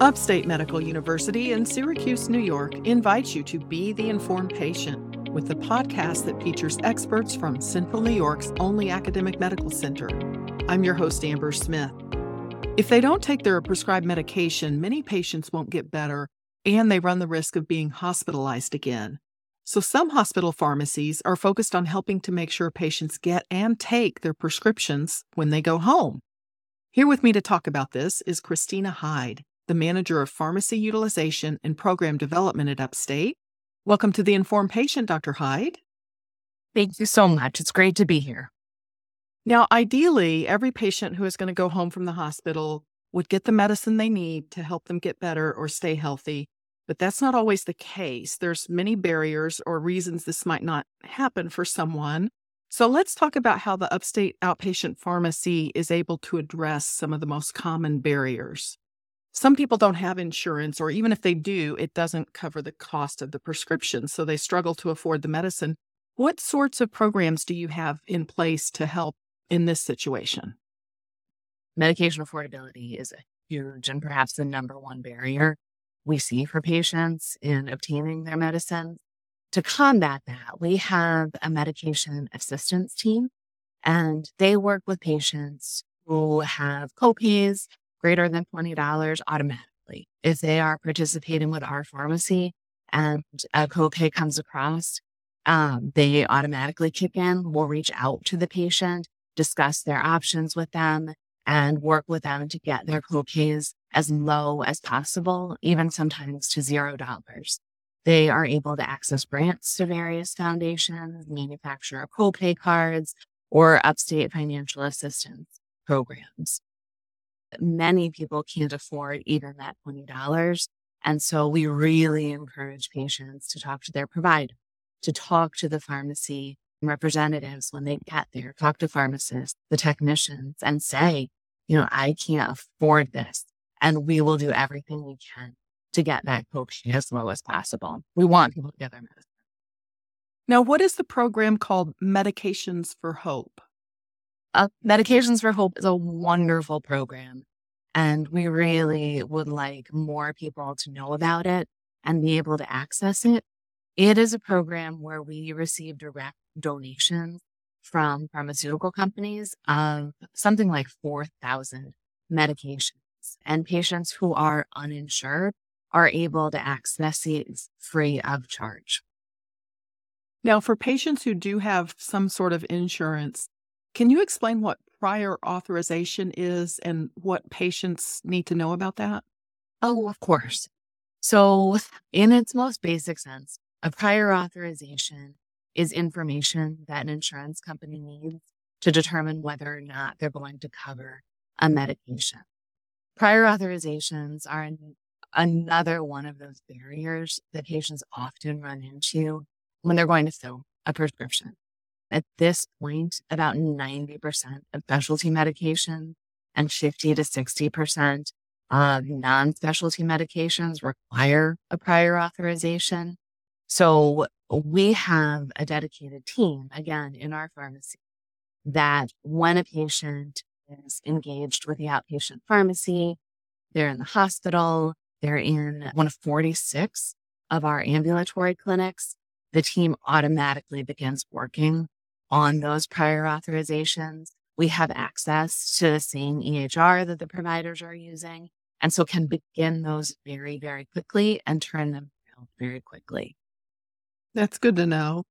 Upstate Medical University in Syracuse, New York invites you to be the informed patient with the podcast that features experts from Central New York's only academic medical center. I'm your host, Amber Smith. If they don't take their prescribed medication, many patients won't get better and they run the risk of being hospitalized again. So, some hospital pharmacies are focused on helping to make sure patients get and take their prescriptions when they go home. Here with me to talk about this is Christina Hyde, the manager of pharmacy utilization and program development at Upstate. Welcome to the Informed Patient, Dr. Hyde. Thank you so much. It's great to be here. Now, ideally, every patient who is going to go home from the hospital would get the medicine they need to help them get better or stay healthy. But that's not always the case. There's many barriers or reasons this might not happen for someone. So let's talk about how the upstate outpatient pharmacy is able to address some of the most common barriers. Some people don't have insurance, or even if they do, it doesn't cover the cost of the prescription, so they struggle to afford the medicine. What sorts of programs do you have in place to help in this situation? Medication affordability is a huge and perhaps the number one barrier we see for patients in obtaining their medicine. To combat that, we have a medication assistance team, and they work with patients who have copays greater than $20 automatically. If they are participating with our pharmacy and a copay comes across, um, they automatically kick in. We'll reach out to the patient, discuss their options with them, and work with them to get their copays as low as possible, even sometimes to zero dollars. They are able to access grants to various foundations, manufacturer copay cards, or upstate financial assistance programs. Many people can't afford even that $20. And so we really encourage patients to talk to their provider, to talk to the pharmacy representatives when they get there, talk to pharmacists, the technicians, and say, you know, I can't afford this. And we will do everything we can to get that copay as low as possible. We want people to get their medicine. Now, what is the program called Medications for Hope? Uh, Medications for Hope is a wonderful program. And we really would like more people to know about it and be able to access it. It is a program where we receive direct donations from pharmaceutical companies of something like 4,000 medications. And patients who are uninsured are able to access these free of charge. Now, for patients who do have some sort of insurance, can you explain what prior authorization is and what patients need to know about that? Oh, of course. So, in its most basic sense, a prior authorization is information that an insurance company needs to determine whether or not they're going to cover a medication. Prior authorizations are an, another one of those barriers that patients often run into when they're going to fill a prescription. At this point, about 90% of specialty medications and 50 to 60% of non specialty medications require a prior authorization. So we have a dedicated team, again, in our pharmacy that when a patient is engaged with the outpatient pharmacy, they're in the hospital, they're in one of 46 of our ambulatory clinics, the team automatically begins working on those prior authorizations. We have access to the same EHR that the providers are using, and so can begin those very, very quickly and turn them around very quickly. That's good to know.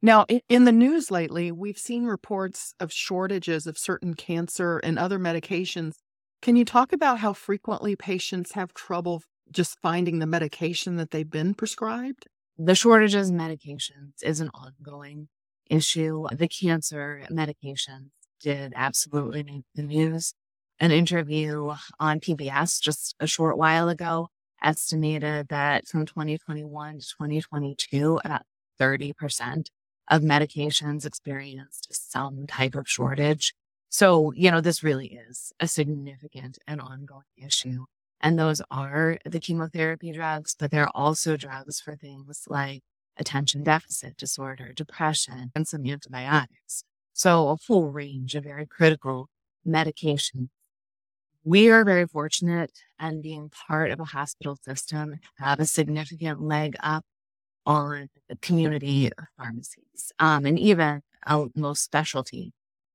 Now, in the news lately, we've seen reports of shortages of certain cancer and other medications. Can you talk about how frequently patients have trouble just finding the medication that they've been prescribed? The shortages medications is an ongoing issue. The cancer medications did absolutely make the news. An interview on PBS just a short while ago estimated that from 2021 to 2022, about 30% of medications experienced some type of shortage. So, you know, this really is a significant and ongoing issue. And those are the chemotherapy drugs, but they're also drugs for things like attention deficit disorder, depression, and some antibiotics. So a full range of very critical medications we are very fortunate and being part of a hospital system have a significant leg up on the community of pharmacies um, and even uh, most specialty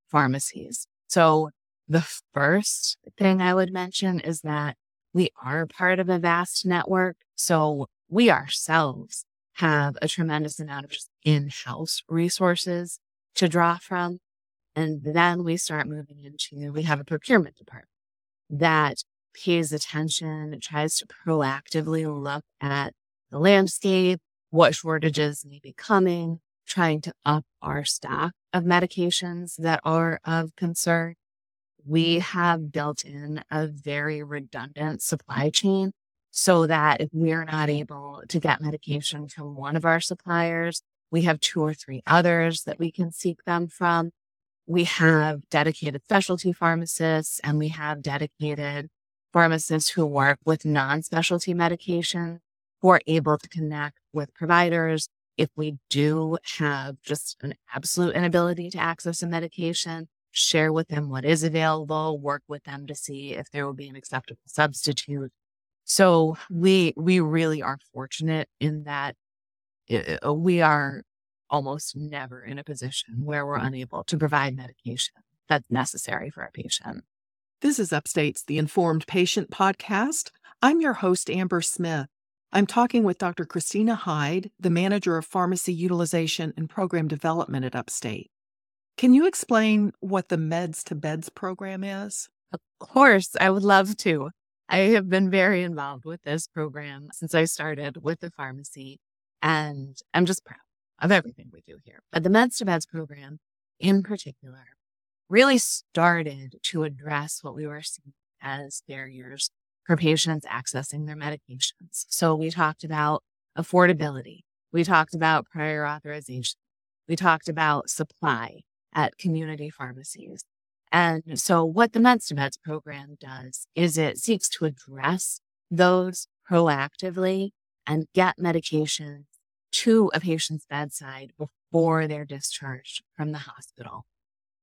pharmacies. So the first thing I would mention is that we are part of a vast network. So we ourselves have a tremendous amount of just in-house resources to draw from. And then we start moving into, we have a procurement department that pays attention, tries to proactively look at the landscape, what shortages may be coming, trying to up our stock of medications that are of concern. We have built in a very redundant supply chain so that if we're not able to get medication from one of our suppliers, we have two or three others that we can seek them from. We have dedicated specialty pharmacists and we have dedicated pharmacists who work with non-specialty medication who are able to connect with providers. If we do have just an absolute inability to access a medication, share with them what is available, work with them to see if there will be an acceptable substitute. So we, we really are fortunate in that uh, we are almost never in a position where we're unable to provide medication that's necessary for a patient. This is Upstate's The Informed Patient podcast. I'm your host, Amber Smith. I'm talking with Dr. Christina Hyde, the manager of pharmacy utilization and program development at Upstate. Can you explain what the Meds to Beds program is? Of course, I would love to. I have been very involved with this program since I started with the pharmacy, and I'm just proud of everything we do here. But the Meds to Beds program in particular really started to address what we were seeing as barriers for patients accessing their medications. So we talked about affordability. We talked about prior authorization. We talked about supply at community pharmacies. And so what the Meds to Beds program does is it seeks to address those proactively and get medications to a patient's bedside before they're discharged from the hospital.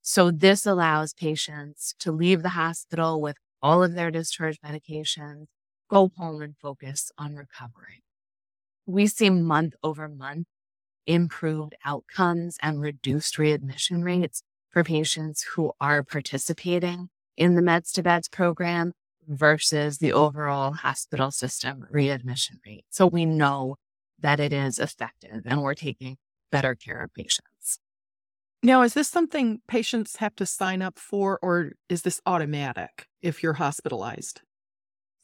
So this allows patients to leave the hospital with all of their discharge medications, go home and focus on recovering. We see month over month improved outcomes and reduced readmission rates for patients who are participating in the Meds to Beds program versus the overall hospital system readmission rate. So we know that it is effective and we're taking better care of patients. Now, is this something patients have to sign up for, or is this automatic if you're hospitalized?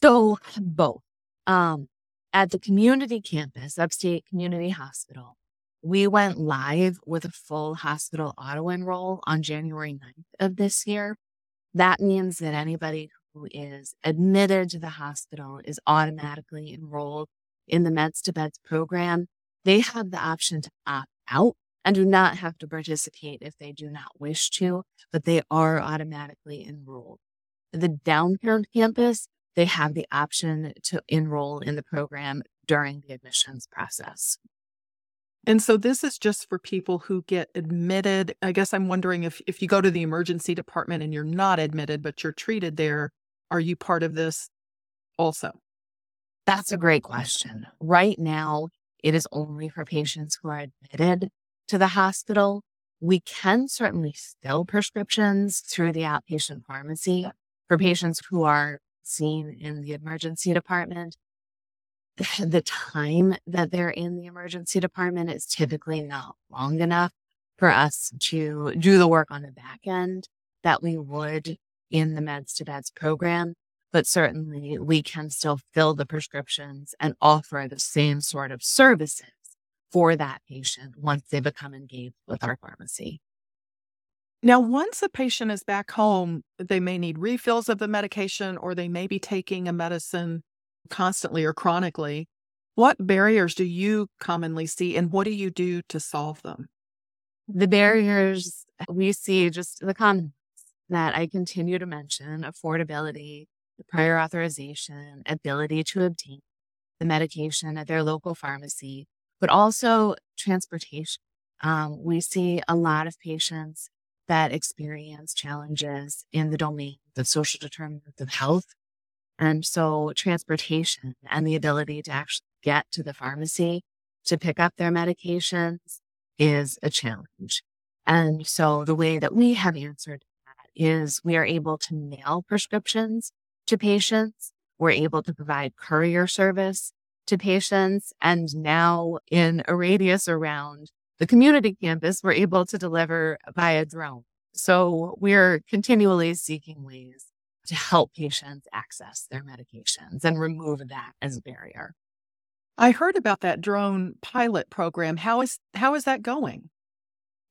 So, both. Um, at the community campus, Upstate Community Hospital, we went live with a full hospital auto enroll on January 9th of this year. That means that anybody who is admitted to the hospital is automatically enrolled in the Meds to Beds program. They have the option to opt out and do not have to participate if they do not wish to, but they are automatically enrolled. The downtown campus, they have the option to enroll in the program during the admissions process. And so this is just for people who get admitted. I guess I'm wondering if if you go to the emergency department and you're not admitted but you're treated there, are you part of this also? That's a great question. Right now, it is only for patients who are admitted to the hospital, we can certainly fill prescriptions through the outpatient pharmacy for patients who are seen in the emergency department. The time that they're in the emergency department is typically not long enough for us to do the work on the back end that we would in the Meds to Beds program. But certainly we can still fill the prescriptions and offer the same sort of services for that patient once they become engaged with our pharmacy. Now, once a patient is back home, they may need refills of the medication or they may be taking a medicine constantly or chronically. What barriers do you commonly see and what do you do to solve them? The barriers we see just the common that I continue to mention affordability, the prior authorization, ability to obtain the medication at their local pharmacy, but also transportation. Um, we see a lot of patients that experience challenges in the domain of social determinants of health. And so transportation and the ability to actually get to the pharmacy to pick up their medications is a challenge. And so the way that we have answered that is we are able to mail prescriptions to patients. We're able to provide courier service to patients. And now in a radius around the community campus, we're able to deliver via drone. So we're continually seeking ways to help patients access their medications and remove that as a barrier. I heard about that drone pilot program. How is how is that going?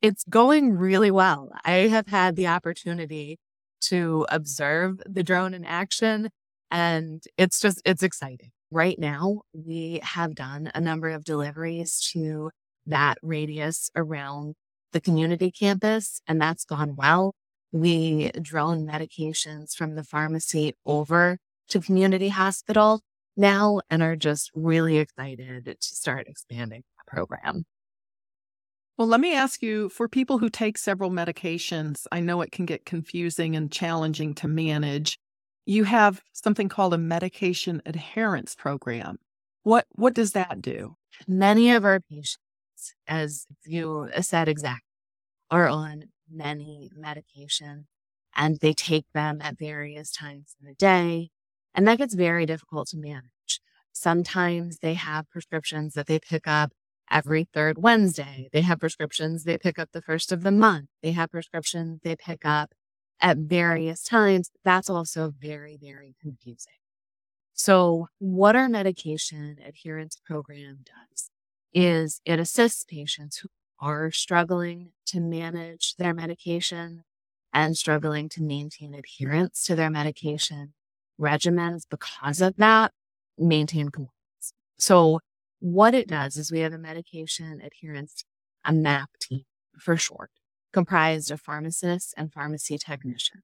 It's going really well. I have had the opportunity to observe the drone in action and it's just it's exciting. Right now, we have done a number of deliveries to that radius around the community campus, and that's gone well. We drone medications from the pharmacy over to community hospital now and are just really excited to start expanding the program. Well, let me ask you for people who take several medications, I know it can get confusing and challenging to manage you have something called a medication adherence program. What what does that do? Many of our patients, as you said exactly, are on many medications and they take them at various times in the day. And that gets very difficult to manage. Sometimes they have prescriptions that they pick up every third Wednesday. They have prescriptions they pick up the first of the month. They have prescriptions they pick up at various times, that's also very, very confusing. So what our medication adherence program does is it assists patients who are struggling to manage their medication and struggling to maintain adherence to their medication regimens because of that, maintain compliance. So what it does is we have a medication adherence, a MAP team for short comprised of pharmacists and pharmacy technicians.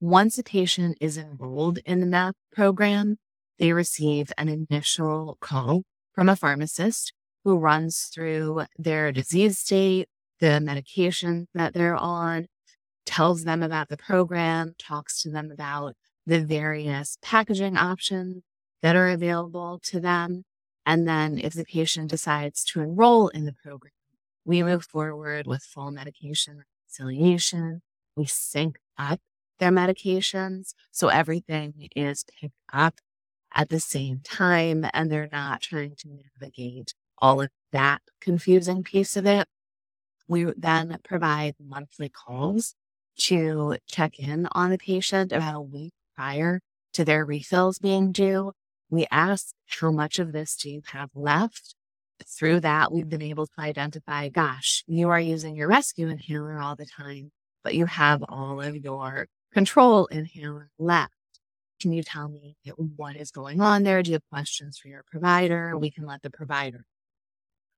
Once a patient is enrolled in the MAP program, they receive an initial call from a pharmacist who runs through their disease state, the medication that they're on, tells them about the program, talks to them about the various packaging options that are available to them. And then if the patient decides to enroll in the program, we move forward with full medication reconciliation. We sync up their medications. So everything is picked up at the same time and they're not trying to navigate all of that confusing piece of it. We then provide monthly calls to check in on the patient about a week prior to their refills being due. We ask how much of this do you have left? through that, we've been able to identify, gosh, you are using your rescue inhaler all the time, but you have all of your control inhaler left. Can you tell me what is going on there? Do you have questions for your provider? We can let the provider.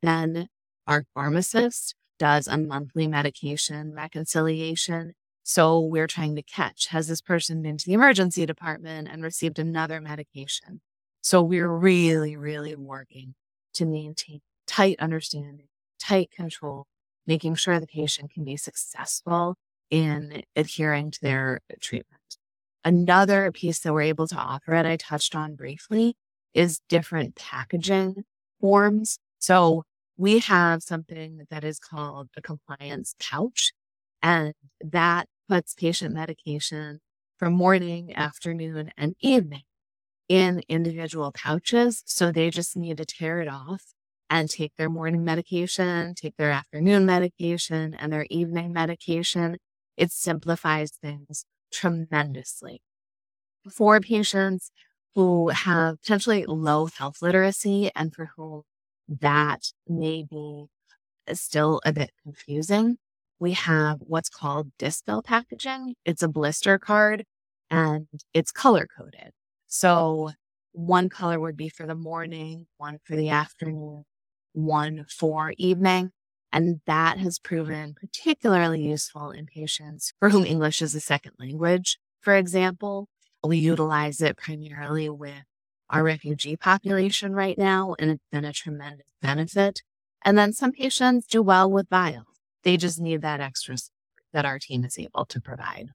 Then our pharmacist does a monthly medication reconciliation. So we're trying to catch, has this person been to the emergency department and received another medication? So we're really, really working to maintain tight understanding, tight control, making sure the patient can be successful in adhering to their treatment. Another piece that we're able to offer, and I touched on briefly, is different packaging forms. So we have something that is called a compliance pouch, and that puts patient medication for morning, afternoon, and evening in individual pouches. So they just need to tear it off and take their morning medication, take their afternoon medication, and their evening medication. It simplifies things tremendously. For patients who have potentially low health literacy and for whom that may be uh, still a bit confusing, we have what's called Dispill packaging. It's a blister card and it's color coded. So one color would be for the morning, one for the afternoon, one for evening. And that has proven particularly useful in patients for whom English is a second language. For example, we utilize it primarily with our refugee population right now, and it's been a tremendous benefit. And then some patients do well with vials. They just need that extra. that our team is able to provide.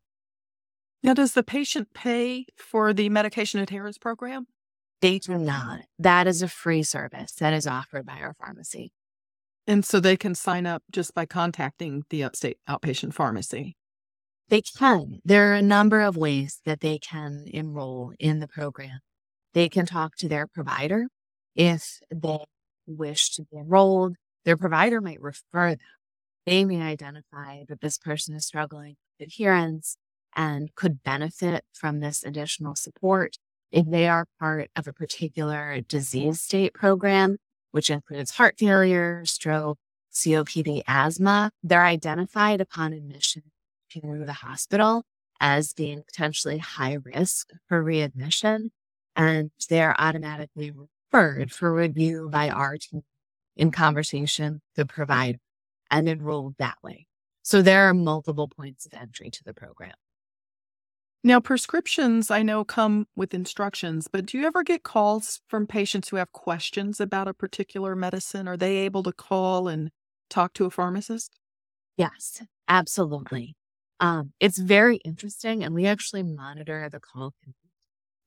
Now, does the patient pay for the medication adherence program? They do not. That is a free service that is offered by our pharmacy. And so they can sign up just by contacting the upstate outpatient pharmacy. They can. There are a number of ways that they can enroll in the program. They can talk to their provider if they wish to be enrolled. Their provider might refer them. They may identify that this person is struggling with adherence and could benefit from this additional support if they are part of a particular disease state program, which includes heart failure, stroke, COPD, asthma. They're identified upon admission to the hospital as being potentially high risk for readmission, and they're automatically referred for review by our team in conversation to provide and enrolled that way. So there are multiple points of entry to the program. Now, prescriptions I know come with instructions, but do you ever get calls from patients who have questions about a particular medicine? Are they able to call and talk to a pharmacist? Yes, absolutely. Um, it's very interesting, and we actually monitor the call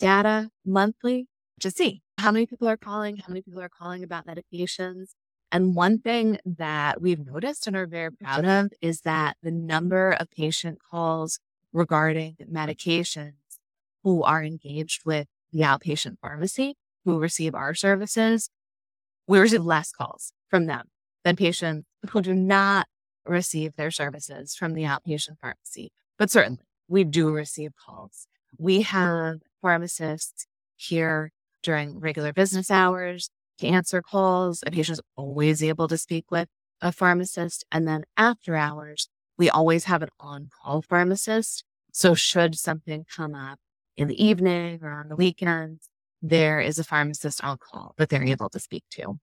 data monthly to see how many people are calling, how many people are calling about medications. And one thing that we've noticed and are very proud of is that the number of patient calls regarding medications who are engaged with the outpatient pharmacy who receive our services, we receive less calls from them than patients who do not receive their services from the outpatient pharmacy. But certainly, we do receive calls. We have pharmacists here during regular business hours to answer calls. A patient is always able to speak with a pharmacist. And then after hours, we always have an on call pharmacist. So, should something come up in the evening or on the weekends, there is a pharmacist on call that they're able to speak to.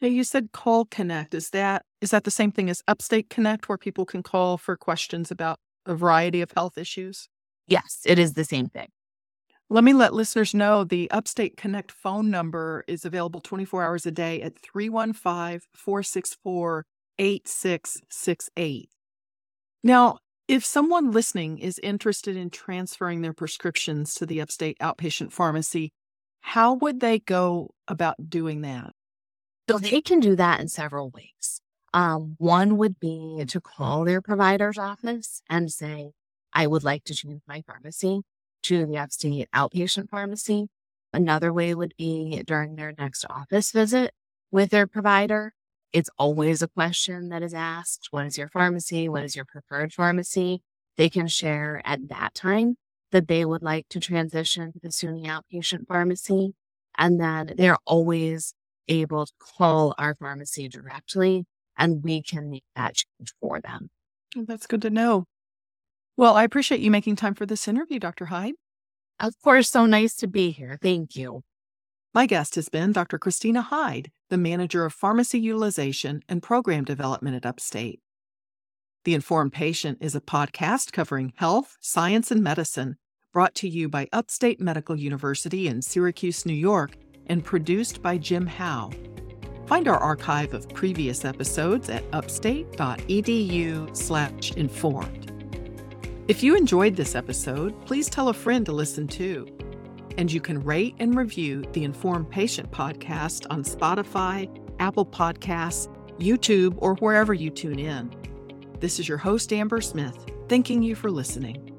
Hey, you said call connect. Is that is that the same thing as Upstate Connect where people can call for questions about a variety of health issues? Yes, it is the same thing. Let me let listeners know the Upstate Connect phone number is available 24 hours a day at 315 464 8668. Now, if someone listening is interested in transferring their prescriptions to the Upstate Outpatient Pharmacy, how would they go about doing that? So they can do that in several ways. Um, one would be to call their provider's office and say, I would like to change my pharmacy to the upstate outpatient pharmacy. Another way would be during their next office visit with their provider. It's always a question that is asked What is your pharmacy? What is your preferred pharmacy? They can share at that time that they would like to transition to the SUNY outpatient pharmacy. And then they're always able to call our pharmacy directly and we can make that change for them. That's good to know. Well, I appreciate you making time for this interview, Dr. Hyde. Of course, so nice to be here. Thank you. My guest has been Dr. Christina Hyde, the manager of pharmacy utilization and program development at Upstate. The Informed Patient is a podcast covering health, science, and medicine brought to you by Upstate Medical University in Syracuse, New York, and produced by Jim Howe. Find our archive of previous episodes at upstate.edu/informed. If you enjoyed this episode, please tell a friend to listen too. And you can rate and review the Informed Patient podcast on Spotify, Apple Podcasts, YouTube, or wherever you tune in. This is your host, Amber Smith, thanking you for listening.